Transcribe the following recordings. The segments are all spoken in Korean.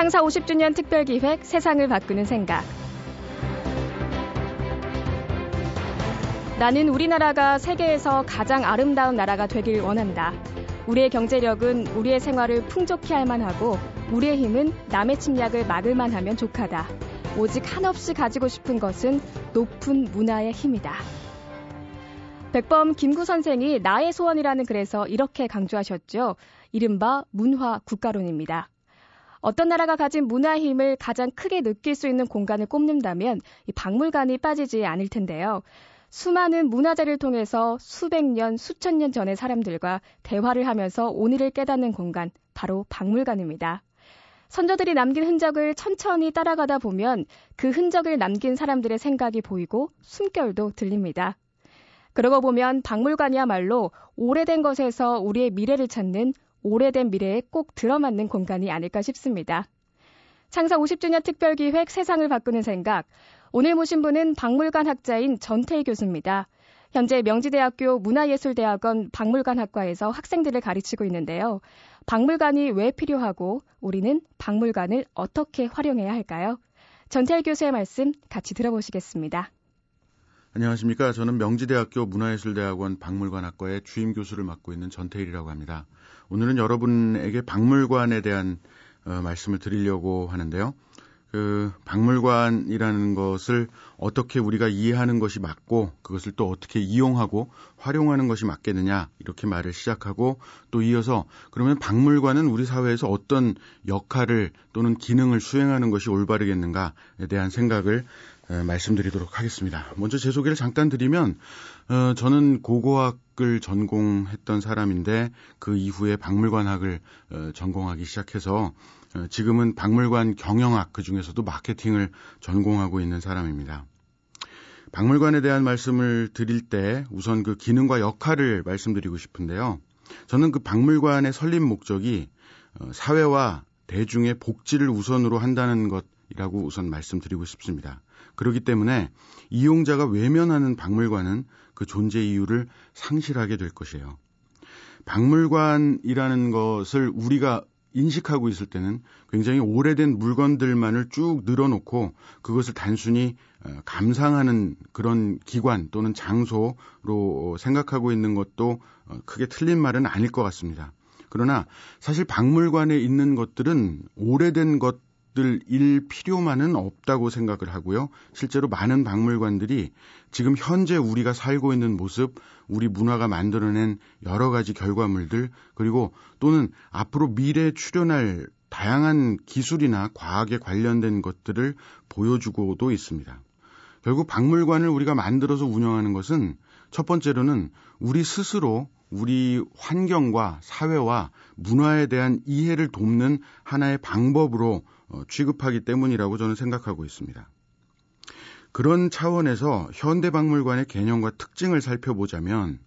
창사 50주년 특별기획 세상을 바꾸는 생각. 나는 우리나라가 세계에서 가장 아름다운 나라가 되길 원한다. 우리의 경제력은 우리의 생활을 풍족히 할 만하고 우리의 힘은 남의 침략을 막을 만하면 족하다. 오직 한없이 가지고 싶은 것은 높은 문화의 힘이다. 백범 김구 선생이 나의 소원이라는 글에서 이렇게 강조하셨죠. 이른바 문화 국가론입니다. 어떤 나라가 가진 문화 힘을 가장 크게 느낄 수 있는 공간을 꼽는다면 이 박물관이 빠지지 않을 텐데요. 수많은 문화재를 통해서 수백 년, 수천 년 전의 사람들과 대화를 하면서 오늘을 깨닫는 공간, 바로 박물관입니다. 선조들이 남긴 흔적을 천천히 따라가다 보면 그 흔적을 남긴 사람들의 생각이 보이고 숨결도 들립니다. 그러고 보면 박물관이야말로 오래된 것에서 우리의 미래를 찾는 오래된 미래에 꼭 들어맞는 공간이 아닐까 싶습니다. 창사 50주년 특별기획 세상을 바꾸는 생각. 오늘 모신 분은 박물관 학자인 전태희 교수입니다. 현재 명지대학교 문화예술대학원 박물관학과에서 학생들을 가르치고 있는데요. 박물관이 왜 필요하고 우리는 박물관을 어떻게 활용해야 할까요? 전태일 교수의 말씀 같이 들어보시겠습니다. 안녕하십니까. 저는 명지대학교 문화예술대학원 박물관학과의 주임 교수를 맡고 있는 전태일이라고 합니다. 오늘은 여러분에게 박물관에 대한 어, 말씀을 드리려고 하는데요. 그 박물관이라는 것을 어떻게 우리가 이해하는 것이 맞고 그것을 또 어떻게 이용하고 활용하는 것이 맞겠느냐 이렇게 말을 시작하고 또 이어서 그러면 박물관은 우리 사회에서 어떤 역할을 또는 기능을 수행하는 것이 올바르겠는가에 대한 생각을 말씀드리도록 하겠습니다. 먼저 제 소개를 잠깐 드리면 어, 저는 고고학을 전공했던 사람인데 그 이후에 박물관학을 어, 전공하기 시작해서 어, 지금은 박물관 경영학 그 중에서도 마케팅을 전공하고 있는 사람입니다. 박물관에 대한 말씀을 드릴 때 우선 그 기능과 역할을 말씀드리고 싶은데요. 저는 그 박물관의 설립 목적이 어, 사회와 대중의 복지를 우선으로 한다는 것 이라고 우선 말씀드리고 싶습니다. 그렇기 때문에 이용자가 외면하는 박물관은 그 존재 이유를 상실하게 될 것이에요. 박물관이라는 것을 우리가 인식하고 있을 때는 굉장히 오래된 물건들만을 쭉 늘어놓고 그것을 단순히 어, 감상하는 그런 기관 또는 장소로 생각하고 있는 것도 어, 크게 틀린 말은 아닐 것 같습니다. 그러나 사실 박물관에 있는 것들은 오래된 것 들일 필요만은 없다고 생각을 하고요. 실제로 많은 박물관들이 지금 현재 우리가 살고 있는 모습, 우리 문화가 만들어낸 여러 가지 결과물들, 그리고 또는 앞으로 미래에 출현할 다양한 기술이나 과학에 관련된 것들을 보여주고도 있습니다. 결국 박물관을 우리가 만들어서 운영하는 것은 첫 번째로는 우리 스스로 우리 환경과 사회와 문화에 대한 이해를 돕는 하나의 방법으로 어, 취급하기 때문이라고 저는 생각하고 있습니다. 그런 차원에서 현대 박물관의 개념과 특징을 살펴보자면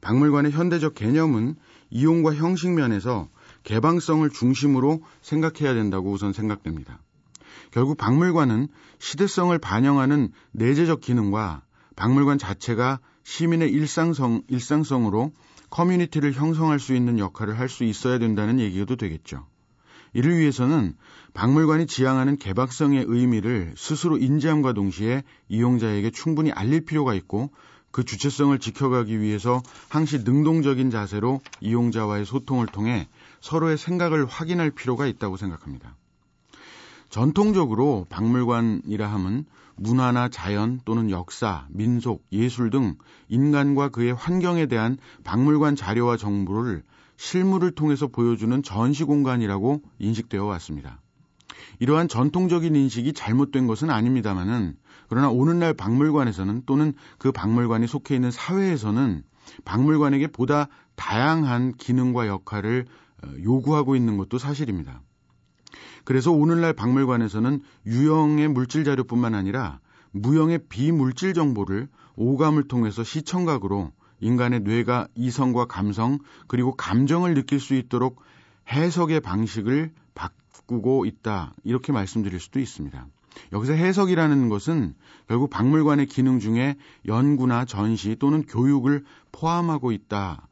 박물관의 현대적 개념은 이용과 형식 면에서 개방성을 중심으로 생각해야 된다고 우선 생각됩니다. 결국 박물관은 시대성을 반영하는 내재적 기능과 박물관 자체가 시민의 일상성, 일상성으로 커뮤니티를 형성할 수 있는 역할을 할 수 있어야 된다는 얘기도 되겠죠. 이를 위해서는 박물관이 지향하는 개박성의 의미를 스스로 인지함과 동시에 이용자에게 충분히 알릴 필요가 있고 그 주체성을 지켜가기 위해서 항시 능동적인 자세로 이용자와의 소통을 통해 서로의 생각을 확인할 필요가 있다고 생각합니다. 전통적으로 박물관이라 함은 문화나 자연 또는 역사, 민속, 예술 등 인간과 그의 환경에 대한 박물관 자료와 정보를 실물을 통해서 보여주는 전시 공간이라고 인식되어 왔습니다. 이러한 전통적인 인식이 잘못된 것은 아닙니다만은 그러나 오늘날 박물관에서는 또는 그 박물관이 속해 있는 사회에서는 박물관에게 보다 다양한 기능과 역할을 어, 요구하고 있는 것도 사실입니다. 그래서 오늘날 박물관에서는 유형의 물질 자료뿐만 아니라 무형의 비물질 정보를 오감을 통해서 시청각으로 인간의 뇌가 이성과 감성 그리고 감정을 느낄 수 있도록 해석의 방식을 바꾸고 있다. 이렇게 말씀드릴 수도 있습니다. 여기서 해석이라는 것은 결국 박물관의 기능 중에 연구나 전시 또는 교육을 포함하고 있다.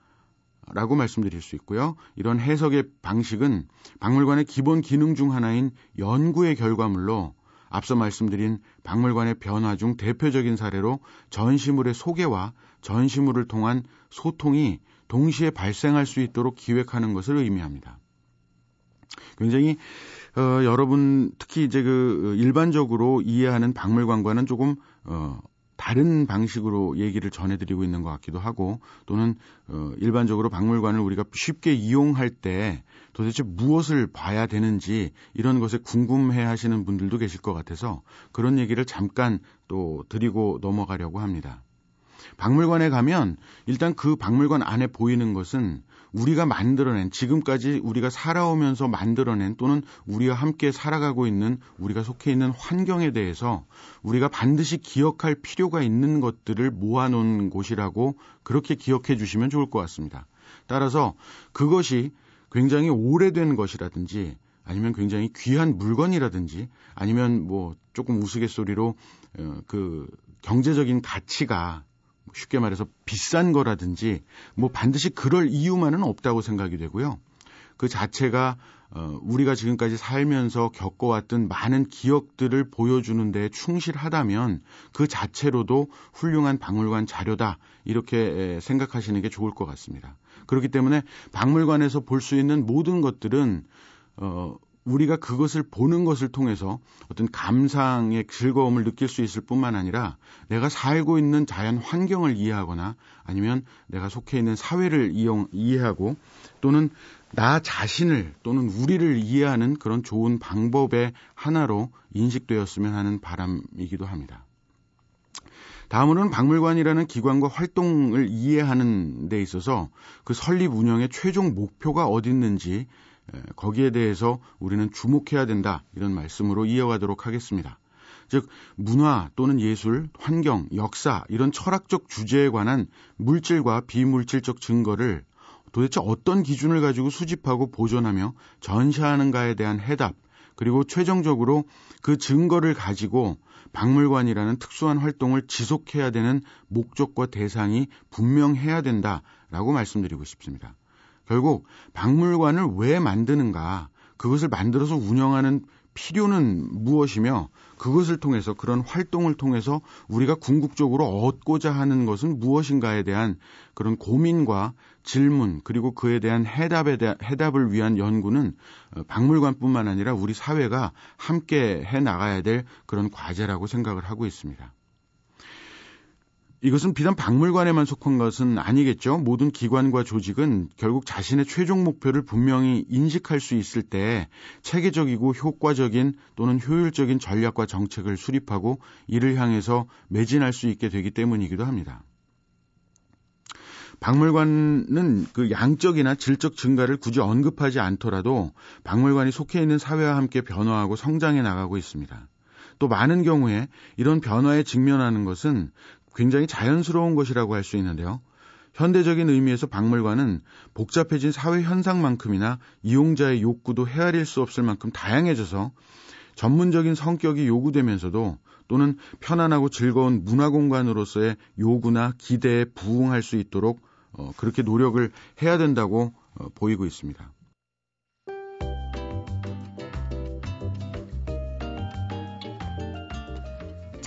라고 말씀드릴 수 있고요. 이런 해석의 방식은 박물관의 기본 기능 중 하나인 연구의 결과물로 앞서 말씀드린 박물관의 변화 중 대표적인 사례로 전시물의 소개와 전시물을 통한 소통이 동시에 발생할 수 있도록 기획하는 것을 의미합니다. 굉장히 어, 여러분 특히 이제 그 일반적으로 이해하는 박물관과는 조금 어, 다른 방식으로 얘기를 전해드리고 있는 것 같기도 하고 또는 어, 일반적으로 박물관을 우리가 쉽게 이용할 때 도대체 무엇을 봐야 되는지 이런 것에 궁금해 하시는 분들도 계실 것 같아서 그런 얘기를 잠깐 또 드리고 넘어가려고 합니다. 박물관에 가면 일단 그 박물관 안에 보이는 것은 우리가 만들어낸 지금까지 우리가 살아오면서 만들어낸 또는 우리와 함께 살아가고 있는 우리가 속해 있는 환경에 대해서 우리가 반드시 기억할 필요가 있는 것들을 모아놓은 곳이라고 그렇게 기억해 주시면 좋을 것 같습니다. 따라서 그것이 굉장히 오래된 것이라든지 아니면 굉장히 귀한 물건이라든지 아니면 뭐 조금 우스갯소리로 어, 그 경제적인 가치가 쉽게 말해서 비싼 거라든지 뭐 반드시 그럴 이유만은 없다고 생각이 되고요. 그 자체가 어, 우리가 지금까지 살면서 겪어왔던 많은 기억들을 보여주는 데 충실하다면 그 자체로도 훌륭한 박물관 자료다 이렇게 생각하시는 게 좋을 것 같습니다. 그렇기 때문에 박물관에서 볼 수 있는 모든 것들은 어, 우리가 그것을 보는 것을 통해서 어떤 감상의 즐거움을 느낄 수 있을 뿐만 아니라 내가 살고 있는 자연 환경을 이해하거나 아니면 내가 속해 있는 사회를 이용, 이해하고 또는 나 자신을 또는 우리를 이해하는 그런 좋은 방법의 하나로 인식되었으면 하는 바람이기도 합니다. 다음으로는 박물관이라는 기관과 활동을 이해하는 데 있어서 그 설립 운영의 최종 목표가 어디 있는지 거기에 대해서 우리는 주목해야 된다. 이런 말씀으로 이어가도록 하겠습니다. 즉, 문화 또는 예술, 환경, 역사, 이런 철학적 주제에 관한 물질과 비물질적 증거를 도대체 어떤 기준을 가지고 수집하고 보존하며 전시하는가에 대한 해답, 그리고 최종적으로 그 증거를 가지고 박물관이라는 특수한 활동을 지속해야 되는 목적과 대상이 분명해야 된다라고 말씀드리고 싶습니다. 결국 박물관을 왜 만드는가, 그것을 만들어서 운영하는 필요는 무엇이며 그것을 통해서 그런 활동을 통해서 우리가 궁극적으로 얻고자 하는 것은 무엇인가에 대한 그런 고민과 질문 그리고 그에 대한 해답에 대한 해답을 위한 연구는 어, 박물관뿐만 아니라 우리 사회가 함께 해 나가야 될 그런 과제라고 생각을 하고 있습니다. 이것은 비단 박물관에만 속한 것은 아니겠죠. 모든 기관과 조직은 결국 자신의 최종 목표를 분명히 인식할 수 있을 때 체계적이고 효과적인 또는 효율적인 전략과 정책을 수립하고 이를 향해서 매진할 수 있게 되기 때문이기도 합니다. 박물관은 그 양적이나 질적 증가를 굳이 언급하지 않더라도 박물관이 속해 있는 사회와 함께 변화하고 성장해 나가고 있습니다. 또 많은 경우에 이런 변화에 직면하는 것은 굉장히 자연스러운 것이라고 할 수 있는데요. 현대적인 의미에서 박물관은 복잡해진 사회 현상만큼이나 이용자의 욕구도 헤아릴 수 없을 만큼 다양해져서 전문적인 성격이 요구되면서도 또는 편안하고 즐거운 문화 공간으로서의 요구나 기대에 부응할 수 있도록 어, 그렇게 노력을 해야 된다고 어, 보이고 있습니다.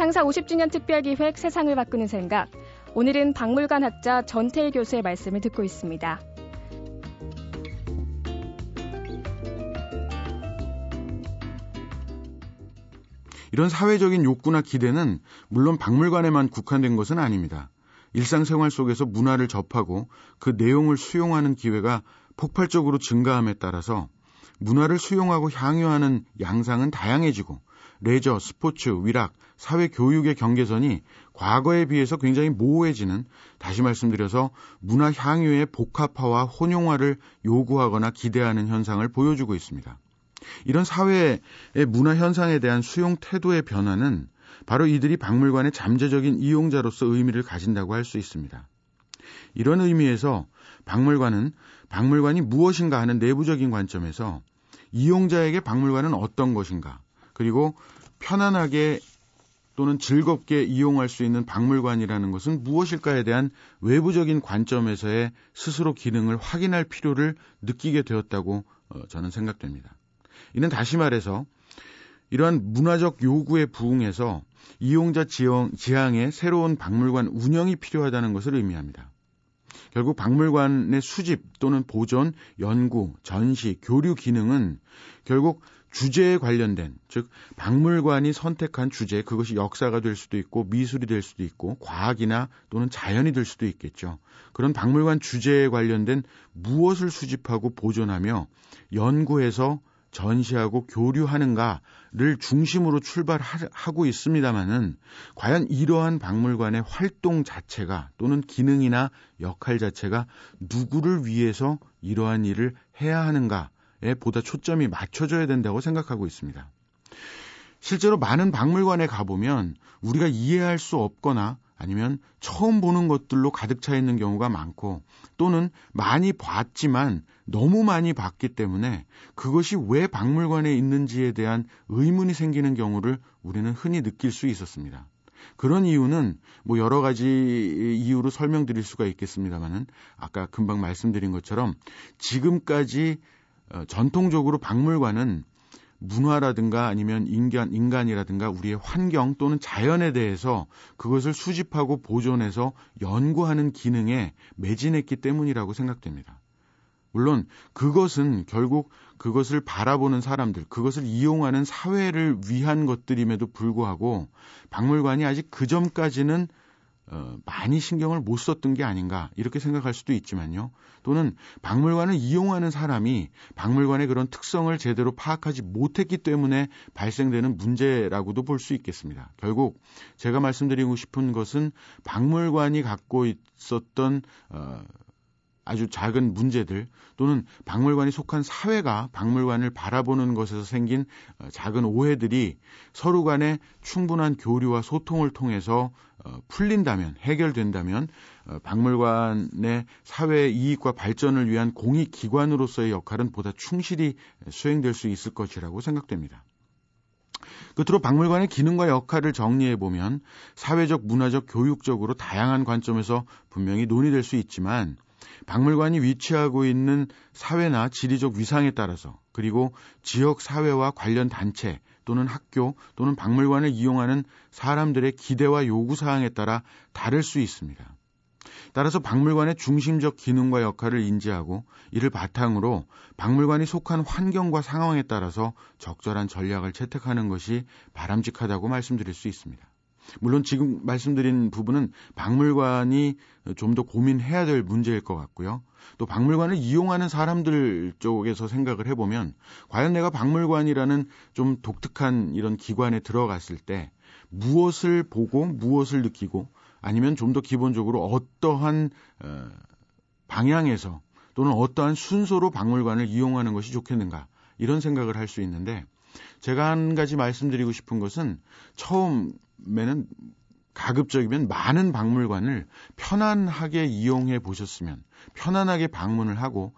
창사 50주년 특별기획 세상을 바꾸는 생각. 오늘은 박물관 학자 전태일 교수의 말씀을 듣고 있습니다. 이런 사회적인 욕구나 기대는 물론 박물관에만 국한된 것은 아닙니다. 일상생활 속에서 문화를 접하고 그 내용을 수용하는 기회가 폭발적으로 증가함에 따라서 문화를 수용하고 향유하는 양상은 다양해지고 레저, 스포츠, 위락, 사회 교육의 경계선이 과거에 비해서 굉장히 모호해지는 다시 말씀드려서 문화 향유의 복합화와 혼용화를 요구하거나 기대하는 현상을 보여주고 있습니다. 이런 사회의 문화 현상에 대한 수용 태도의 변화는 바로 이들이 박물관의 잠재적인 이용자로서 의미를 가진다고 할 수 있습니다. 이런 의미에서 박물관은 박물관이 무엇인가 하는 내부적인 관점에서 이용자에게 박물관은 어떤 것인가, 그리고 편안하게 또는 즐겁게 이용할 수 있는 박물관이라는 것은 무엇일까에 대한 외부적인 관점에서의 스스로 기능을 확인할 필요를 느끼게 되었다고 어, 저는 생각됩니다. 이는 다시 말해서 이러한 문화적 요구에 부응해서 이용자 지형, 지향의 새로운 박물관 운영이 필요하다는 것을 의미합니다. 결국 박물관의 수집 또는 보존, 연구, 전시, 교류 기능은 결국 주제에 관련된 즉 박물관이 선택한 주제 그것이 역사가 될 수도 있고 미술이 될 수도 있고 과학이나 또는 자연이 될 수도 있겠죠. 그런 박물관 주제에 관련된 무엇을 수집하고 보존하며 연구해서 전시하고 교류하는가를 중심으로 출발하고 있습니다만은 과연 이러한 박물관의 활동 자체가 또는 기능이나 역할 자체가 누구를 위해서 이러한 일을 해야 하는가에 보다 초점이 맞춰져야 된다고 생각하고 있습니다. 실제로 많은 박물관에 가보면 우리가 이해할 수 없거나 아니면 처음 보는 것들로 가득 차 있는 경우가 많고 또는 많이 봤지만 너무 많이 봤기 때문에 그것이 왜 박물관에 있는지에 대한 의문이 생기는 경우를 우리는 흔히 느낄 수 있었습니다. 그런 이유는 뭐 여러 가지 이유로 설명드릴 수가 있겠습니다만은 아까 금방 말씀드린 것처럼 지금까지 어, 전통적으로 박물관은 문화라든가 아니면 인간, 인간이라든가 우리의 환경 또는 자연에 대해서 그것을 수집하고 보존해서 연구하는 기능에 매진했기 때문이라고 생각됩니다. 물론 그것은 결국 그것을 바라보는 사람들, 그것을 이용하는 사회를 위한 것들임에도 불구하고 박물관이 아직 그 점까지는 어, 많이 신경을 못 썼던 게 아닌가 이렇게 생각할 수도 있지만요. 또는 박물관을 이용하는 사람이 박물관의 그런 특성을 제대로 파악하지 못했기 때문에 발생되는 문제라고도 볼 수 있겠습니다. 결국 제가 말씀드리고 싶은 것은 박물관이 갖고 있었던 어, 아주 작은 문제들 또는 박물관이 속한 사회가 박물관을 바라보는 것에서 생긴 어, 작은 오해들이 서로 간에 충분한 교류와 소통을 통해서 어, 풀린다면 해결된다면 어, 박물관의 사회 이익과 발전을 위한 공익 기관으로서의 역할은 보다 충실히 수행될 수 있을 것이라고 생각됩니다. 끝으로 박물관의 기능과 역할을 정리해 보면 사회적, 문화적, 교육적으로 다양한 관점에서 분명히 논의될 수 있지만 박물관이 위치하고 있는 사회나 지리적 위상에 따라서 그리고 지역 사회와 관련 단체 또는 학교 또는 박물관을 이용하는 사람들의 기대와 요구 사항에 따라 다를 수 있습니다. 따라서 박물관의 중심적 기능과 역할을 인지하고 이를 바탕으로 박물관이 속한 환경과 상황에 따라서 적절한 전략을 채택하는 것이 바람직하다고 말씀드릴 수 있습니다. 물론 지금 말씀드린 부분은 박물관이 좀 더 고민해야 될 문제일 것 같고요. 또 박물관을 이용하는 사람들 쪽에서 생각을 해보면 과연 내가 박물관이라는 좀 독특한 이런 기관에 들어갔을 때 무엇을 보고 무엇을 느끼고 아니면 좀 더 기본적으로 어떠한 어, 방향에서 또는 어떠한 순서로 박물관을 이용하는 것이 좋겠는가 이런 생각을 할 수 있는데 제가 한 가지 말씀드리고 싶은 것은 처음에는 가급적이면 많은 박물관을 편안하게 이용해 보셨으면 편안하게 방문을 하고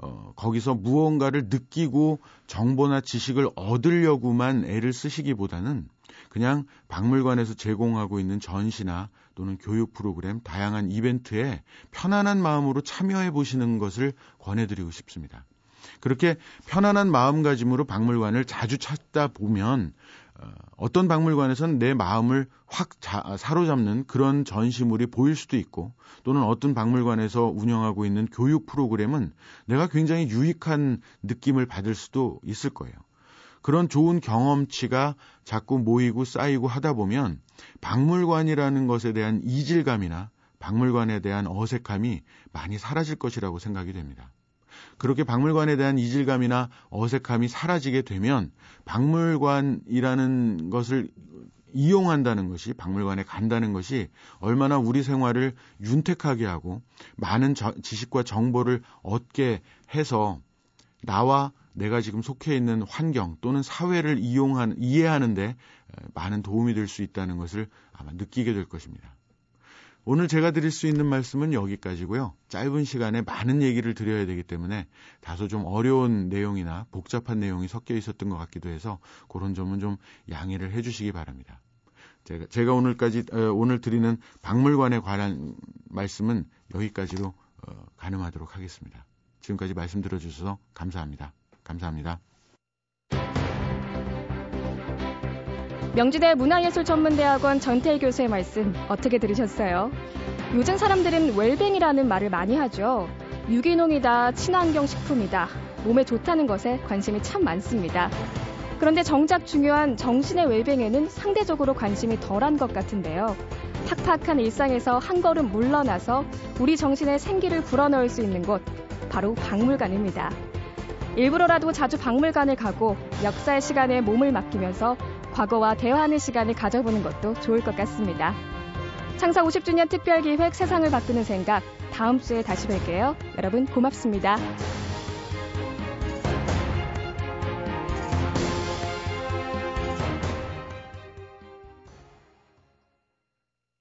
어, 거기서 무언가를 느끼고 정보나 지식을 얻으려고만 애를 쓰시기보다는 그냥 박물관에서 제공하고 있는 전시나 또는 교육 프로그램, 다양한 이벤트에 편안한 마음으로 참여해 보시는 것을 권해드리고 싶습니다. 그렇게 편안한 마음가짐으로 박물관을 자주 찾다 보면 어, 어떤 박물관에서는 내 마음을 확 자, 사로잡는 그런 전시물이 보일 수도 있고 또는 어떤 박물관에서 운영하고 있는 교육 프로그램은 내가 굉장히 유익한 느낌을 받을 수도 있을 거예요. 그런 좋은 경험치가 자꾸 모이고 쌓이고 하다 보면 박물관이라는 것에 대한 이질감이나 박물관에 대한 어색함이 많이 사라질 것이라고 생각이 됩니다. 그렇게 박물관에 대한 이질감이나 어색함이 사라지게 되면 박물관이라는 것을 이용한다는 것이 박물관에 간다는 것이 얼마나 우리 생활을 윤택하게 하고 많은 저, 지식과 정보를 얻게 해서 나와 내가 지금 속해 있는 환경 또는 사회를 이용한 이해하는데 많은 도움이 될 수 있다는 것을 아마 느끼게 될 것입니다. 오늘 제가 드릴 수 있는 말씀은 여기까지고요. 짧은 시간에 많은 얘기를 드려야 되기 때문에 다소 좀 어려운 내용이나 복잡한 내용이 섞여 있었던 것 같기도 해서 그런 점은 좀 양해를 해 주시기 바랍니다. 제가, 제가 오늘까지, 어, 오늘 드리는 박물관에 관한 말씀은 여기까지로 어, 가늠하도록 하겠습니다. 지금까지 말씀 들어주셔서 감사합니다. 감사합니다. 명지대 문화예술전문대학원 전태일 교수의 말씀 어떻게 들으셨어요? 요즘 사람들은 웰뱅이라는 말을 많이 하죠. 유기농이다, 친환경 식품이다, 몸에 좋다는 것에 관심이 참 많습니다. 그런데 정작 중요한 정신의 웰뱅에는 상대적으로 관심이 덜한 것 같은데요. 팍팍한 일상에서 한 걸음 물러나서 우리 정신의 생기를 불어넣을 수 있는 곳, 바로 박물관입니다. 일부러라도 자주 박물관을 가고 역사의 시간에 몸을 맡기면서 과거와 대화하는 시간을 가져보는 것도 좋을 것 같습니다. 창사 50주년 특별기획 세상을 바꾸는 생각 다음 주에 다시 뵐게요. 여러분 고맙습니다.